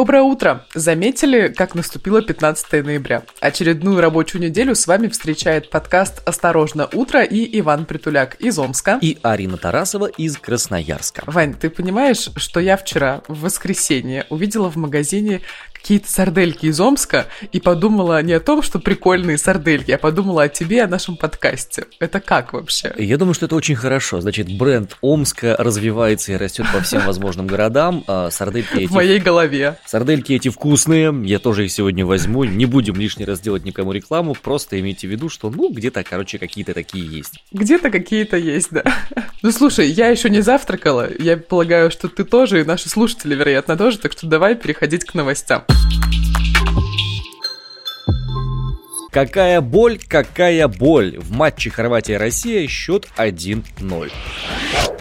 Доброе утро! Заметили, как наступило 15 ноября? Очередную рабочую неделю с вами встречает подкаст «Осторожно, утро» и Иван Притуляк из Омска. И Арина Тарасова из Красноярска. Вань, ты понимаешь, что я вчера, в воскресенье, увидела в магазине какие-то сардельки из Омска и подумала не о том, что прикольные сардельки, а подумала о тебе, о нашем подкасте. Это как вообще? Я думаю, что это очень хорошо. Значит, бренд Омска развивается и растет по всем возможным городам. А сардельки эти... В моей голове. Сардельки эти вкусные, я тоже их сегодня возьму. Не будем лишний раз делать никому рекламу, просто имейте в виду, что, ну, где-то, короче, какие-то такие есть. Где-то какие-то есть, да. Ну, слушай, я еще не завтракала. Я полагаю, что ты тоже, и наши слушатели, вероятно, тоже. Так что давай переходить к новостям. Какая боль, какая боль. В матче Хорватия-Россия счет 1-0.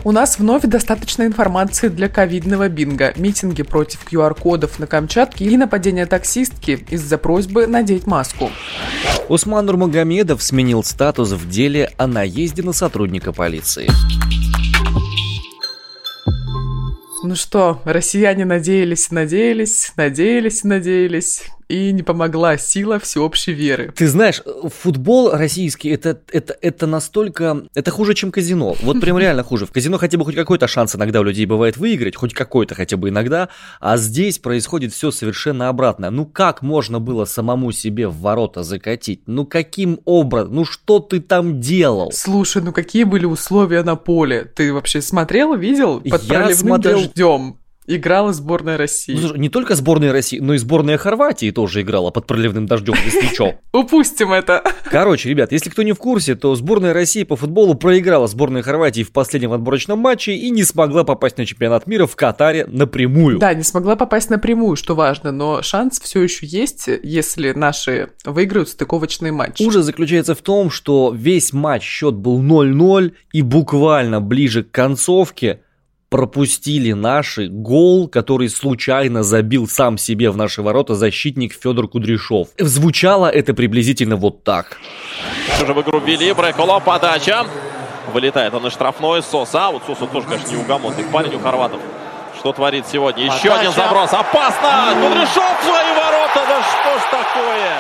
У нас вновь достаточно информации для ковидного бинга. Митинги против QR-кодов на Камчатке и нападение таксистки из-за просьбы надеть маску. Усман Нурмагомедов сменил статус в деле о наезде на сотрудника полиции. Ну что, россияне надеялись, надеялись, надеялись, надеялись и не помогла сила всеобщей веры. Ты знаешь, футбол российский это, это, это настолько... Это хуже, чем казино. Вот прям реально хуже. В казино хотя бы хоть какой-то шанс иногда у людей бывает выиграть, хоть какой-то хотя бы иногда, а здесь происходит все совершенно обратно. Ну как можно было самому себе в ворота закатить? Ну каким образом? Ну что ты там делал? Слушай, ну какие были условия на поле? Ты вообще смотрел, видел? Под Я проливным смотрел... дождем. Играла сборная России. Ну, не только сборная России, но и сборная Хорватии тоже играла под проливным дождем, если что. Упустим это. Короче, ребят, если кто не в курсе, то сборная России по футболу проиграла сборной Хорватии в последнем отборочном матче и не смогла попасть на чемпионат мира в Катаре напрямую. Да, не смогла попасть напрямую, что важно, но шанс все еще есть, если наши выиграют стыковочный матч. Ужас заключается в том, что весь матч счет был 0-0 и буквально ближе к концовке пропустили наши гол, который случайно забил сам себе в наши ворота защитник Федор Кудряшов. Звучало это приблизительно вот так. Уже в игру ввели, Бреколо, подача. Вылетает он на штрафной. Соса. Вот Соса тоже, конечно, неугомонный парень у хорватов. Что творит сегодня? Еще подача. один заброс. Опасно! Кудряшов в свои ворота. Да что ж такое?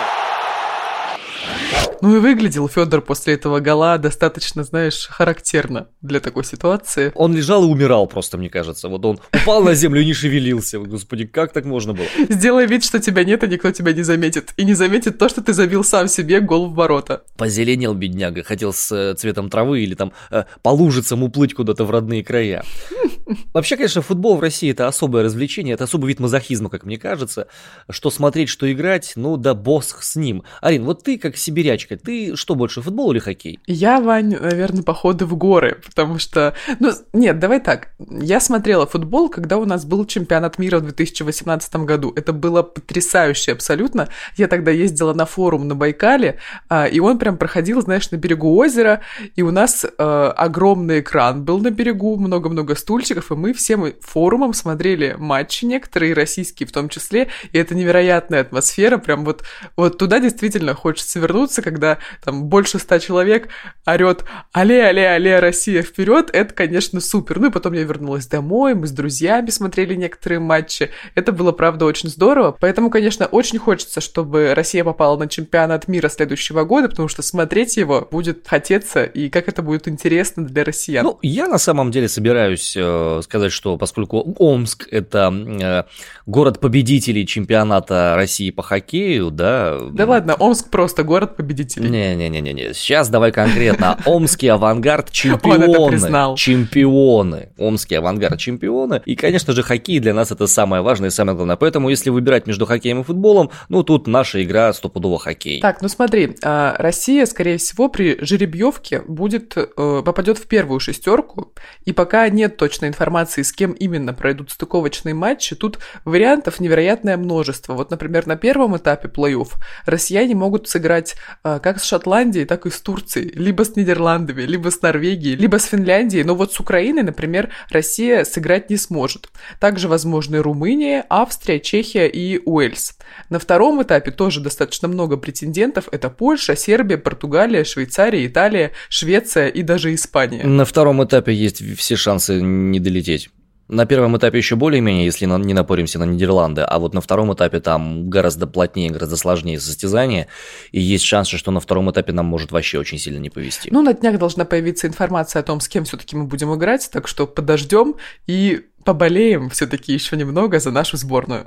Ну и выглядел Федор после этого гола достаточно, знаешь, характерно для такой ситуации. Он лежал и умирал просто, мне кажется. Вот он упал на землю и не шевелился. Господи, как так можно было? Сделай вид, что тебя нет, и никто тебя не заметит. И не заметит то, что ты забил сам себе гол в ворота. Позеленел бедняга, хотел с э, цветом травы или там э, по лужицам уплыть куда-то в родные края. Вообще, конечно, футбол в России это особое развлечение, это особый вид мазохизма, как мне кажется. Что смотреть, что играть, ну да босс с ним. Арин, вот ты как сибирячка, ты что больше, футбол или хоккей? Я, Вань, наверное, походы в горы, потому что... Ну, нет, давай так. Я смотрела футбол, когда у нас был чемпионат мира в 2018 году. Это было потрясающе абсолютно. Я тогда ездила на форум на Байкале, а, и он прям проходил, знаешь, на берегу озера, и у нас а, огромный экран был на берегу, много-много стульчиков, и мы всем форумом смотрели матчи некоторые, российские в том числе, и это невероятная атмосфера, прям вот, вот туда действительно хочется вернуться, когда там больше ста человек орет «Але, але, але, Россия вперед!» Это, конечно, супер. Ну и потом я вернулась домой, мы с друзьями смотрели некоторые матчи. Это было, правда, очень здорово. Поэтому, конечно, очень хочется, чтобы Россия попала на чемпионат мира следующего года, потому что смотреть его будет хотеться, и как это будет интересно для россиян. Ну, я на самом деле собираюсь э, сказать, что поскольку Омск – это э, город победителей чемпионата России по хоккею, да... Да ладно, Омск просто город победителей. Не-не-не-не, сейчас давай конкретно. Омский авангард чемпионы. Чемпионы. Омский авангард чемпионы. И, конечно же, хоккей для нас это самое важное и самое главное. Поэтому, если выбирать между хоккеем и футболом, ну, тут наша игра стопудово хоккей. Так, ну смотри, а, Россия, скорее всего, при жеребьевке будет, э, попадет в первую шестерку, и пока нет точной информации, с кем именно пройдут стыковочные матчи, тут вариантов невероятное множество. Вот, например, на первом этапе плей-офф россияне могут сыграть а, как с Шотландией, так и с Турцией, либо с Нидерландами, либо с Норвегией, либо с Финляндией, но вот с Украиной, например, Россия сыграть не сможет. Также возможны Румыния, Австрия, Чехия и Уэльс. На втором этапе тоже достаточно много претендентов. Это Польша, Сербия, Португалия, Швейцария, Италия, Швеция и даже Испания. На втором этапе есть все шансы не долететь. На первом этапе еще более-менее, если не напоримся на Нидерланды, а вот на втором этапе там гораздо плотнее, гораздо сложнее состязание, и есть шанс, что на втором этапе нам может вообще очень сильно не повезти. Ну, на днях должна появиться информация о том, с кем все-таки мы будем играть, так что подождем и поболеем все-таки еще немного за нашу сборную.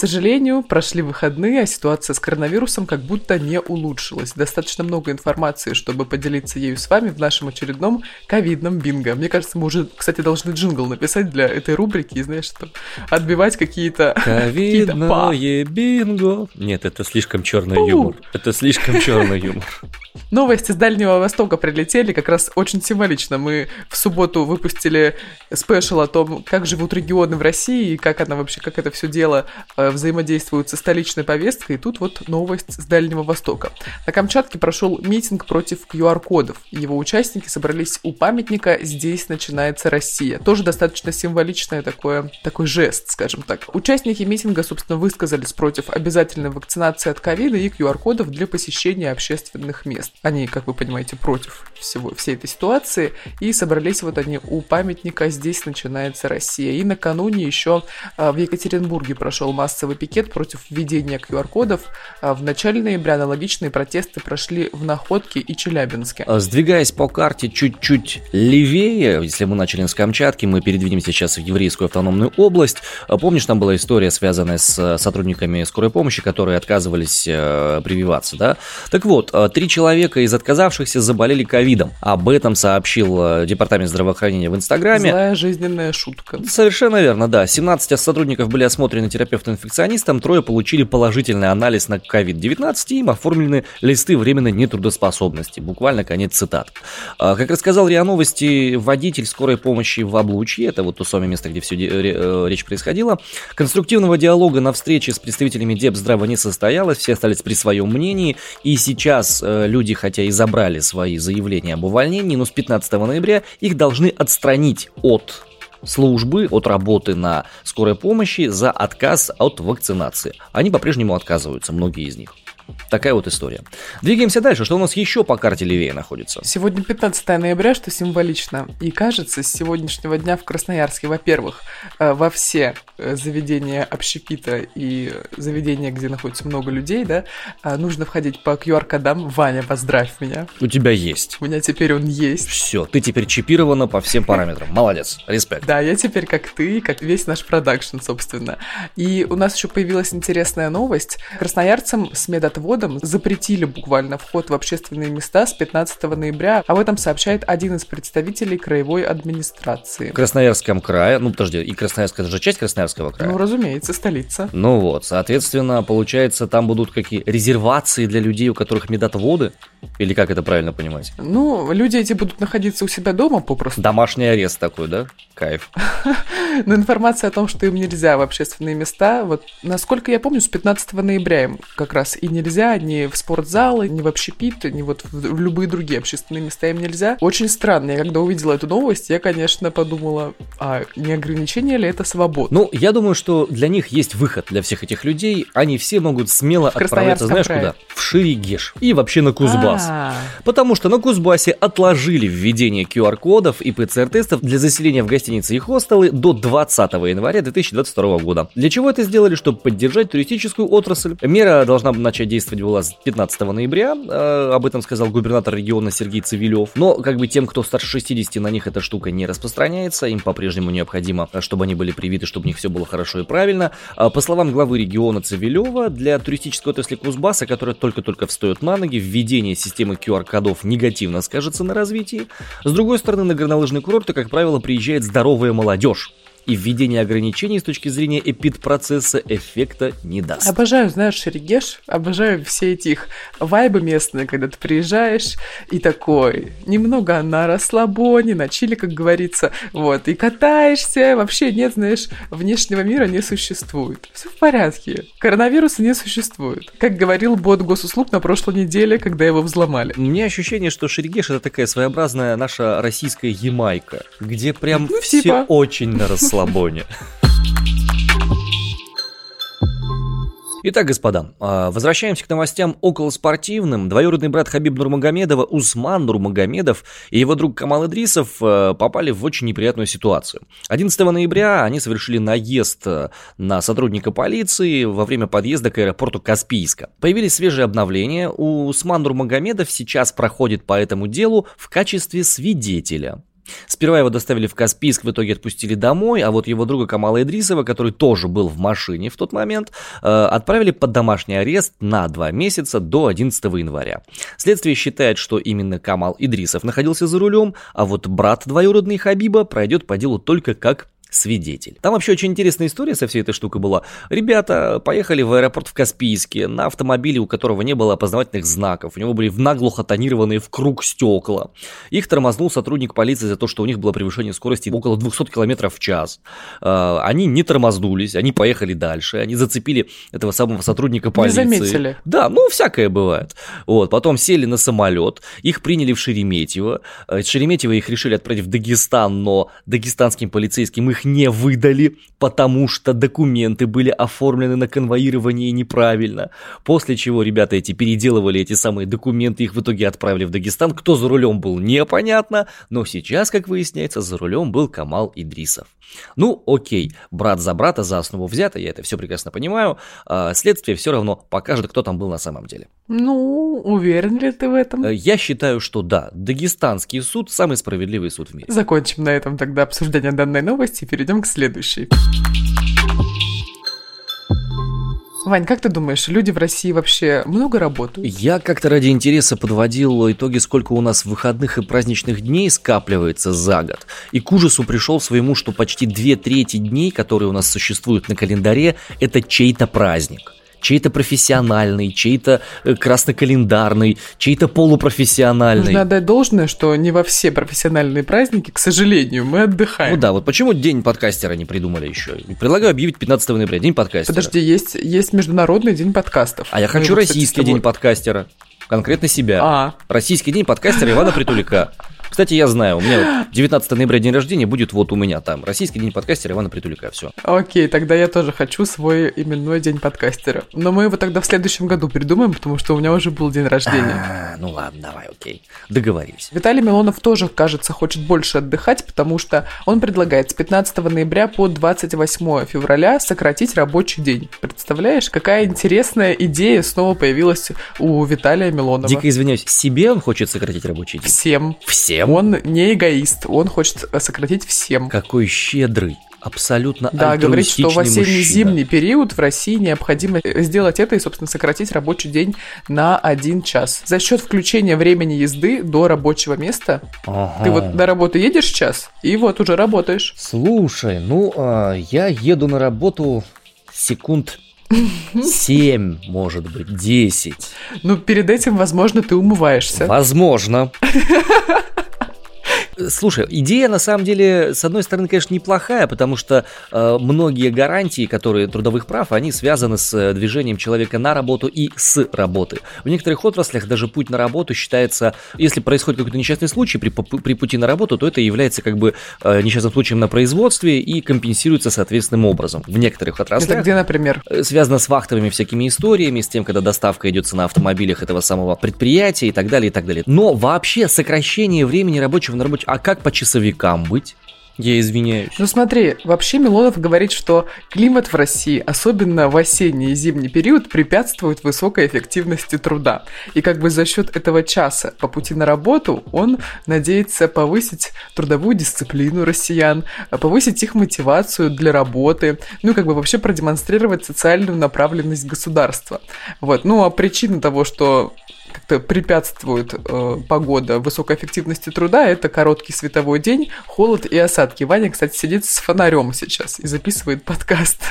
Сожалению, прошли выходные, а ситуация с коронавирусом как будто не улучшилась. Достаточно много информации, чтобы поделиться ею с вами в нашем очередном ковидном бинго. Мне кажется, мы уже, кстати, должны джингл написать для этой рубрики и, знаешь, что отбивать какие-то... Ковидное бинго. Нет, это слишком черный юмор. Это слишком черный юмор. Новости с Дальнего Востока прилетели как раз очень символично. Мы в субботу выпустили спешл о том, как живут регионы в России и как она вообще, как это все дело э, взаимодействуют со столичной повесткой. И тут вот новость с Дальнего Востока. На Камчатке прошел митинг против QR-кодов. Его участники собрались у памятника «Здесь начинается Россия». Тоже достаточно символичное такое, такой жест, скажем так. Участники митинга, собственно, высказались против обязательной вакцинации от ковида и QR-кодов для посещения общественных мест. Они, как вы понимаете, против всего, всей этой ситуации. И собрались вот они у памятника «Здесь начинается Россия». И накануне еще а, в Екатеринбурге прошел массовый массовый пикет против введения QR-кодов. А в начале ноября аналогичные протесты прошли в Находке и Челябинске. А, сдвигаясь по карте чуть-чуть левее, если мы начали с Камчатки, мы передвинемся сейчас в еврейскую автономную область. А, помнишь, там была история, связанная с сотрудниками скорой помощи, которые отказывались прививаться, да? Так вот, три человека из отказавшихся заболели ковидом. Об этом сообщил Департамент здравоохранения в Инстаграме. Злая жизненная шутка. Совершенно верно, да. 17 сотрудников были осмотрены терапевтом инфекционистам, трое получили положительный анализ на COVID-19 и им оформлены листы временной нетрудоспособности. Буквально конец цитат. А, как рассказал РИА Новости, водитель скорой помощи в Облучье, это вот то самое место, где все э, речь происходила, конструктивного диалога на встрече с представителями Депздрава не состоялось, все остались при своем мнении, и сейчас э, люди, хотя и забрали свои заявления об увольнении, но с 15 ноября их должны отстранить от службы от работы на скорой помощи за отказ от вакцинации. Они по-прежнему отказываются, многие из них. Такая вот история. Двигаемся дальше. Что у нас еще по карте левее находится? Сегодня 15 ноября, что символично. И кажется, с сегодняшнего дня в Красноярске, во-первых, э, во все э, заведения общепита и заведения, где находится много людей, да, э, нужно входить по QR-кодам. Ваня, поздравь меня. У тебя есть. У меня теперь он есть. Все, ты теперь чипирована по всем параметрам. Молодец, респект. Да, я теперь как ты, как весь наш продакшн, собственно. И у нас еще появилась интересная новость. Красноярцам с медотводом водом запретили буквально вход в общественные места с 15 ноября. Об этом сообщает один из представителей краевой администрации. В Красноярском крае, ну подожди, и Красноярск это же часть Красноярского края? Ну, разумеется, столица. Ну вот, соответственно, получается, там будут какие резервации для людей, у которых медотводы? Или как это правильно понимать? Ну, люди эти будут находиться у себя дома попросту. Домашний арест такой, да? Кайф. Но информация о том, что им нельзя в общественные места, вот насколько я помню, с 15 ноября им как раз и нельзя нельзя, ни в спортзалы, ни в общепит, ни вот в, любые другие общественные места им нельзя. Очень странно. Я когда увидела эту новость, я, конечно, подумала, а не ограничение ли это свобода? Ну, я думаю, что для них есть выход для всех этих людей. Они все могут смело в отправляться, знаешь крае. куда? В Шерегеш. И вообще на Кузбасс. А-а-а. Потому что на Кузбассе отложили введение QR-кодов и ПЦР-тестов для заселения в гостиницы и хостелы до 20 января 2022 года. Для чего это сделали? Чтобы поддержать туристическую отрасль. Мера должна начать действовать была с 15 ноября, э, об этом сказал губернатор региона Сергей Цивилев. Но как бы тем, кто старше 60, на них эта штука не распространяется, им по-прежнему необходимо, чтобы они были привиты, чтобы у них все было хорошо и правильно. А, по словам главы региона Цивилева, для туристической отрасли Кузбасса, которая только-только встает на ноги, введение системы QR-кодов негативно скажется на развитии. С другой стороны, на горнолыжные курорты, как правило, приезжает здоровая молодежь и введение ограничений с точки зрения эпид-процесса эффекта не даст. Обожаю, знаешь, Шерегеш, обожаю все эти их вайбы местные, когда ты приезжаешь и такой, немного на расслабоне, на чили, как говорится, вот, и катаешься, вообще нет, знаешь, внешнего мира не существует. Все в порядке, коронавируса не существует. Как говорил бот госуслуг на прошлой неделе, когда его взломали. У меня ощущение, что Шерегеш это такая своеобразная наша российская Ямайка, где прям ну, все типа. очень на расслабоне расслабоне. Итак, господа, а, возвращаемся к новостям околоспортивным. Двоюродный брат Хабиб Нурмагомедова Усман Нурмагомедов и его друг Камал Идрисов а, попали в очень неприятную ситуацию. 11 ноября они совершили наезд а, на сотрудника полиции во время подъезда к аэропорту Каспийска. Появились свежие обновления. Усман Нурмагомедов сейчас проходит по этому делу в качестве свидетеля. Сперва его доставили в Каспийск, в итоге отпустили домой, а вот его друга Камала Идрисова, который тоже был в машине в тот момент, э, отправили под домашний арест на два месяца до 11 января. Следствие считает, что именно Камал Идрисов находился за рулем, а вот брат двоюродный Хабиба пройдет по делу только как свидетель. Там вообще очень интересная история со всей этой штукой была. Ребята поехали в аэропорт в Каспийске на автомобиле, у которого не было опознавательных знаков. У него были наглухо тонированные в круг стекла. Их тормознул сотрудник полиции за то, что у них было превышение скорости около 200 км в час. А, они не тормознулись, они поехали дальше, они зацепили этого самого сотрудника полиции. Не заметили. Да, ну всякое бывает. Вот, потом сели на самолет, их приняли в Шереметьево. Из Шереметьево их решили отправить в Дагестан, но дагестанским полицейским их их не выдали, потому что документы были оформлены на конвоирование неправильно. После чего ребята эти переделывали эти самые документы, их в итоге отправили в Дагестан. Кто за рулем был, непонятно, но сейчас, как выясняется, за рулем был Камал Идрисов. Ну, окей, брат за брата за основу взято, я это все прекрасно понимаю. А следствие все равно покажет, кто там был на самом деле. Ну, уверен ли ты в этом? Э, я считаю, что да, дагестанский суд самый справедливый суд в мире. Закончим на этом тогда обсуждение данной новости перейдем к следующей. Вань, как ты думаешь, люди в России вообще много работают? Я как-то ради интереса подводил итоги, сколько у нас выходных и праздничных дней скапливается за год. И к ужасу пришел своему, что почти две трети дней, которые у нас существуют на календаре, это чей-то праздник чей-то профессиональный, чей-то э, краснокалендарный, чей-то полупрофессиональный. Нужно отдать должное, что не во все профессиональные праздники, к сожалению, мы отдыхаем. Ну да, вот почему день подкастера не придумали еще? Предлагаю объявить 15 ноября, день подкастера. Подожди, есть, есть международный день подкастов. А я хочу мы российский день подкастера. Конкретно себя. А. Российский день подкастера Ивана Притулика. Кстати, я знаю, у меня 19 ноября день рождения будет вот у меня там. Российский день подкастера Ивана Притулика, все. Окей, тогда я тоже хочу свой именной день подкастера. Но мы его тогда в следующем году придумаем, потому что у меня уже был день рождения. А, ну ладно, давай, окей. Договорились. Виталий Милонов тоже, кажется, хочет больше отдыхать, потому что он предлагает с 15 ноября по 28 февраля сократить рабочий день. Представляешь, какая интересная идея снова появилась у Виталия Милонова. Дико извиняюсь, себе он хочет сократить рабочий день? Всем. Всем? Всем. Он не эгоист, он хочет сократить всем. Какой щедрый абсолютно Да, говорит, что в осенне-зимний период в России необходимо э, сделать это и, собственно, сократить рабочий день на один час. За счет включения времени езды до рабочего места. Ага. Ты вот до работы едешь час, и вот уже работаешь. Слушай, ну, а, я еду на работу секунд 7, может быть, 10. Ну, перед этим, возможно, ты умываешься. Возможно. Слушай, идея на самом деле, с одной стороны, конечно, неплохая, потому что э, многие гарантии, которые трудовых прав, они связаны с э, движением человека на работу и с работы. В некоторых отраслях даже путь на работу считается, если происходит какой-то несчастный случай при, при пути на работу, то это является как бы э, несчастным случаем на производстве и компенсируется соответственным образом. В некоторых отраслях. Это где, например? Э, связано с вахтовыми всякими историями, с тем, когда доставка идется на автомобилях этого самого предприятия и так далее, и так далее. Но вообще сокращение времени рабочего на рабочем а как по часовикам быть? Я извиняюсь. Ну смотри, вообще Милонов говорит, что климат в России, особенно в осенний и зимний период, препятствует высокой эффективности труда. И как бы за счет этого часа по пути на работу он надеется повысить трудовую дисциплину россиян, повысить их мотивацию для работы, ну как бы вообще продемонстрировать социальную направленность государства. Вот. Ну а причина того, что как-то препятствует э, погода высокой эффективности труда, это короткий световой день, холод и осадки. Ваня, кстати, сидит с фонарем сейчас и записывает подкаст.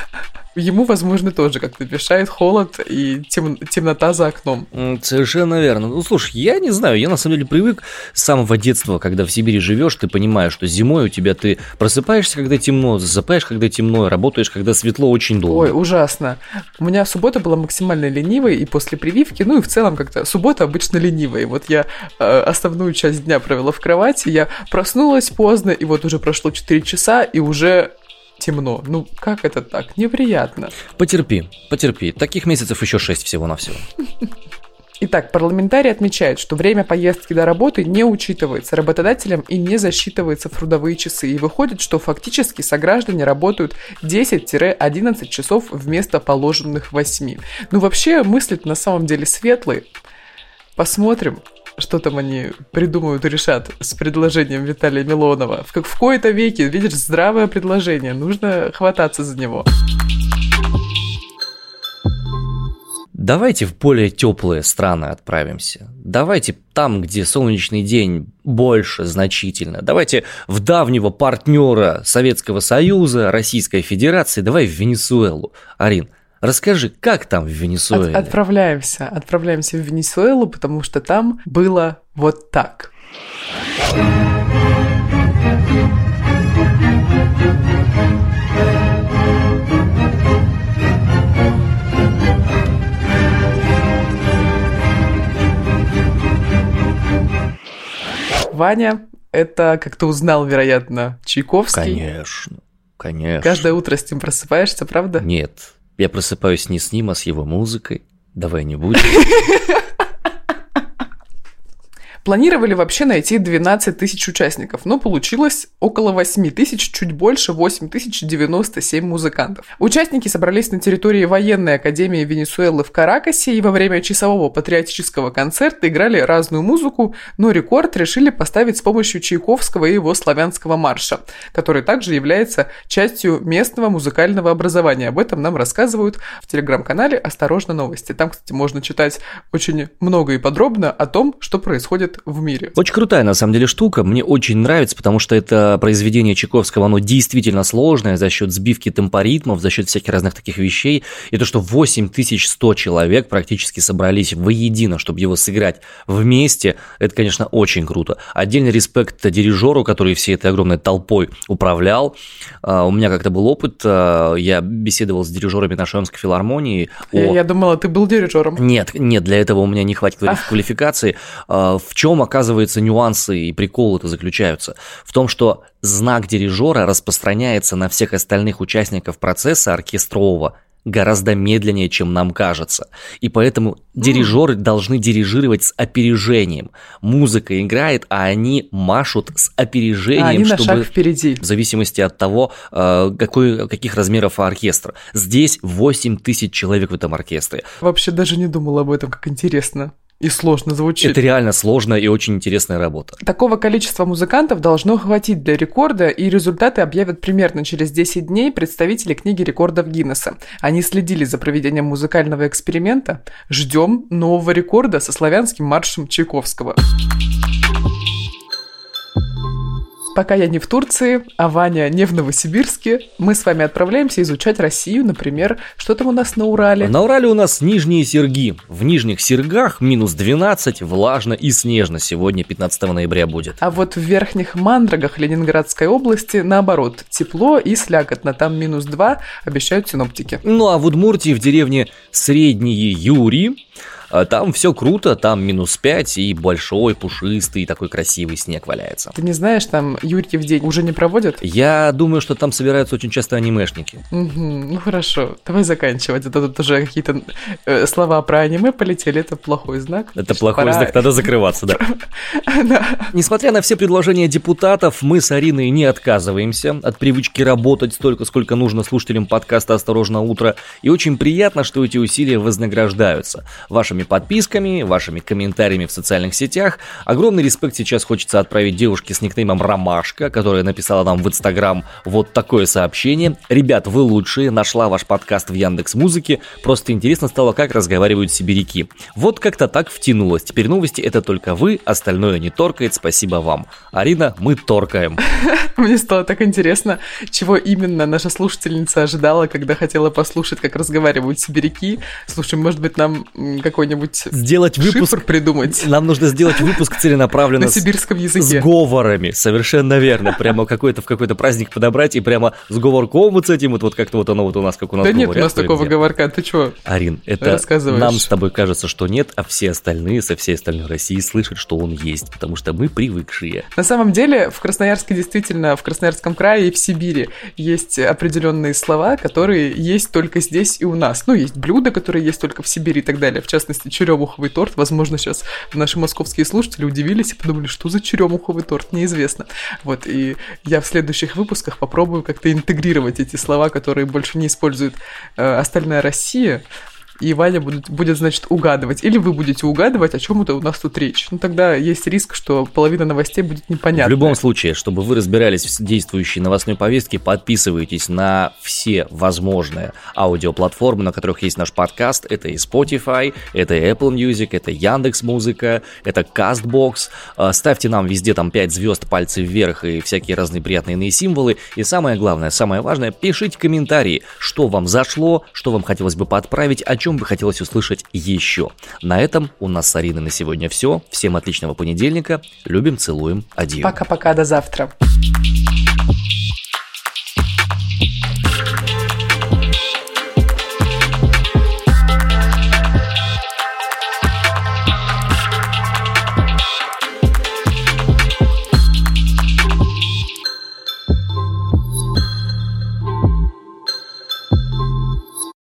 Ему, возможно, тоже как-то мешает холод и тем, темнота за окном. Совершенно верно. Ну, слушай, я не знаю, я на самом деле привык с самого детства, когда в Сибири живешь, ты понимаешь, что зимой у тебя ты просыпаешься, когда темно, засыпаешь, когда темно, работаешь, когда светло очень долго. Ой, ужасно. У меня суббота была максимально ленивой, и после прививки, ну и в целом как-то суббота обычно ленивая. Вот я э, основную часть дня провела в кровати, я проснулась поздно, и вот уже прошло 4 часа, и уже темно. Ну, как это так? Неприятно. Потерпи, потерпи. Таких месяцев еще шесть всего на все. Итак, парламентарий отмечает, что время поездки до работы не учитывается работодателем и не засчитывается в трудовые часы. И выходит, что фактически сограждане работают 10-11 часов вместо положенных 8. Ну, вообще, мысли на самом деле светлые. Посмотрим, что там они придумают и решат с предложением Виталия Милонова. В, в кои-то веке, видишь, здравое предложение, нужно хвататься за него. Давайте в более теплые страны отправимся. Давайте там, где солнечный день больше значительно. Давайте в давнего партнера Советского Союза, Российской Федерации. Давай в Венесуэлу. Арин, расскажи, как там в Венесуэле? От, отправляемся. Отправляемся в Венесуэлу, потому что там было вот так. Ваня, это, как ты узнал, вероятно, Чайковский. Конечно, конечно. Каждое утро с ним просыпаешься, правда? Нет, я просыпаюсь не с ним, а с его музыкой. Давай не будем. Планировали вообще найти 12 тысяч участников, но получилось около 8 тысяч, чуть больше 8 тысяч 97 музыкантов. Участники собрались на территории военной академии Венесуэлы в Каракасе и во время часового патриотического концерта играли разную музыку, но рекорд решили поставить с помощью Чайковского и его славянского марша, который также является частью местного музыкального образования. Об этом нам рассказывают в телеграм-канале «Осторожно новости». Там, кстати, можно читать очень много и подробно о том, что происходит происходит в мире. Очень крутая, на самом деле, штука. Мне очень нравится, потому что это произведение Чайковского, оно действительно сложное за счет сбивки темпоритмов, за счет всяких разных таких вещей. И то, что 8100 человек практически собрались воедино, чтобы его сыграть вместе, это, конечно, очень круто. Отдельный респект дирижеру, который всей этой огромной толпой управлял. А, у меня как-то был опыт, а, я беседовал с дирижерами нашей Омской филармонии. Я, о... я думала, ты был дирижером. Нет, нет, для этого у меня не хватит квалификации. А, в чем, оказывается, нюансы и приколы-то заключаются? В том, что знак дирижера распространяется на всех остальных участников процесса оркестрового гораздо медленнее, чем нам кажется. И поэтому дирижеры mm. должны дирижировать с опережением. Музыка играет, а они машут с опережением, а они чтобы... на шаг впереди. В зависимости от того, э, какой, каких размеров оркестр. Здесь 8 тысяч человек в этом оркестре. Вообще даже не думал об этом, как интересно. И сложно звучит. Это реально сложная и очень интересная работа. Такого количества музыкантов должно хватить для рекорда, и результаты объявят примерно через 10 дней представители книги рекордов Гиннесса. Они следили за проведением музыкального эксперимента. Ждем нового рекорда со славянским маршем Чайковского. Пока я не в Турции, а Ваня не в Новосибирске, мы с вами отправляемся изучать Россию, например, что там у нас на Урале? На Урале у нас нижние серги. В нижних сергах минус 12, влажно и снежно. Сегодня 15 ноября будет. А вот в верхних мандрагах Ленинградской области наоборот, тепло и слякотно. Там минус 2, обещают синоптики. Ну а в Удмуртии в деревне Средние Юрии а там все круто, там минус 5 и большой, пушистый, такой красивый снег валяется. Ты не знаешь, там Юрьев день уже не проводят? Я думаю, что там собираются очень часто анимешники. Угу, ну хорошо, давай заканчивать. Это тут уже какие-то э, слова про аниме полетели, это плохой знак. Это плохой пора... знак, надо закрываться, да. Несмотря на все предложения депутатов, мы с Ариной не отказываемся от привычки работать столько, сколько нужно слушателям подкаста «Осторожно, утро». И очень приятно, что эти усилия вознаграждаются вашими вашими подписками, вашими комментариями в социальных сетях. Огромный респект сейчас хочется отправить девушке с никнеймом Ромашка, которая написала нам в Инстаграм вот такое сообщение. Ребят, вы лучшие, нашла ваш подкаст в Яндекс Музыке, просто интересно стало, как разговаривают сибиряки. Вот как-то так втянулось. Теперь новости это только вы, остальное не торкает, спасибо вам. Арина, мы торкаем. Мне стало так интересно, чего именно наша слушательница ожидала, когда хотела послушать, как разговаривают сибиряки. Слушай, может быть, нам какой какой-нибудь сделать выпуск, шифр придумать. Нам нужно сделать выпуск целенаправленно на сибирском языке. С говорами, совершенно верно. Прямо какой-то в какой-то праздник подобрать и прямо с говорком вот с этим вот, вот как-то вот оно вот у нас, как у нас Да нет у нас такого говорка, ты чё? Арин, это нам с тобой кажется, что нет, а все остальные со всей остальной России слышат, что он есть, потому что мы привыкшие. На самом деле в Красноярске действительно, в Красноярском крае и в Сибири есть определенные слова, которые есть только здесь и у нас. Ну, есть блюда, которые есть только в Сибири и так далее. В частности, черемуховый торт. Возможно, сейчас наши московские слушатели удивились и подумали, что за черемуховый торт, неизвестно. Вот, и я в следующих выпусках попробую как-то интегрировать эти слова, которые больше не использует э, остальная Россия, и Ваня будет, будет, значит, угадывать. Или вы будете угадывать, о чем это у нас тут речь. Ну, тогда есть риск, что половина новостей будет непонятна. В любом случае, чтобы вы разбирались в действующей новостной повестке, подписывайтесь на все возможные аудиоплатформы, на которых есть наш подкаст. Это и Spotify, это и Apple Music, это Яндекс Музыка, это Castbox. А, ставьте нам везде там 5 звезд, пальцы вверх и всякие разные приятные иные символы. И самое главное, самое важное, пишите комментарии, что вам зашло, что вам хотелось бы подправить, о чем чем бы хотелось услышать еще. На этом у нас с Ариной на сегодня все. Всем отличного понедельника. Любим, целуем. Адьё. Пока-пока, до завтра.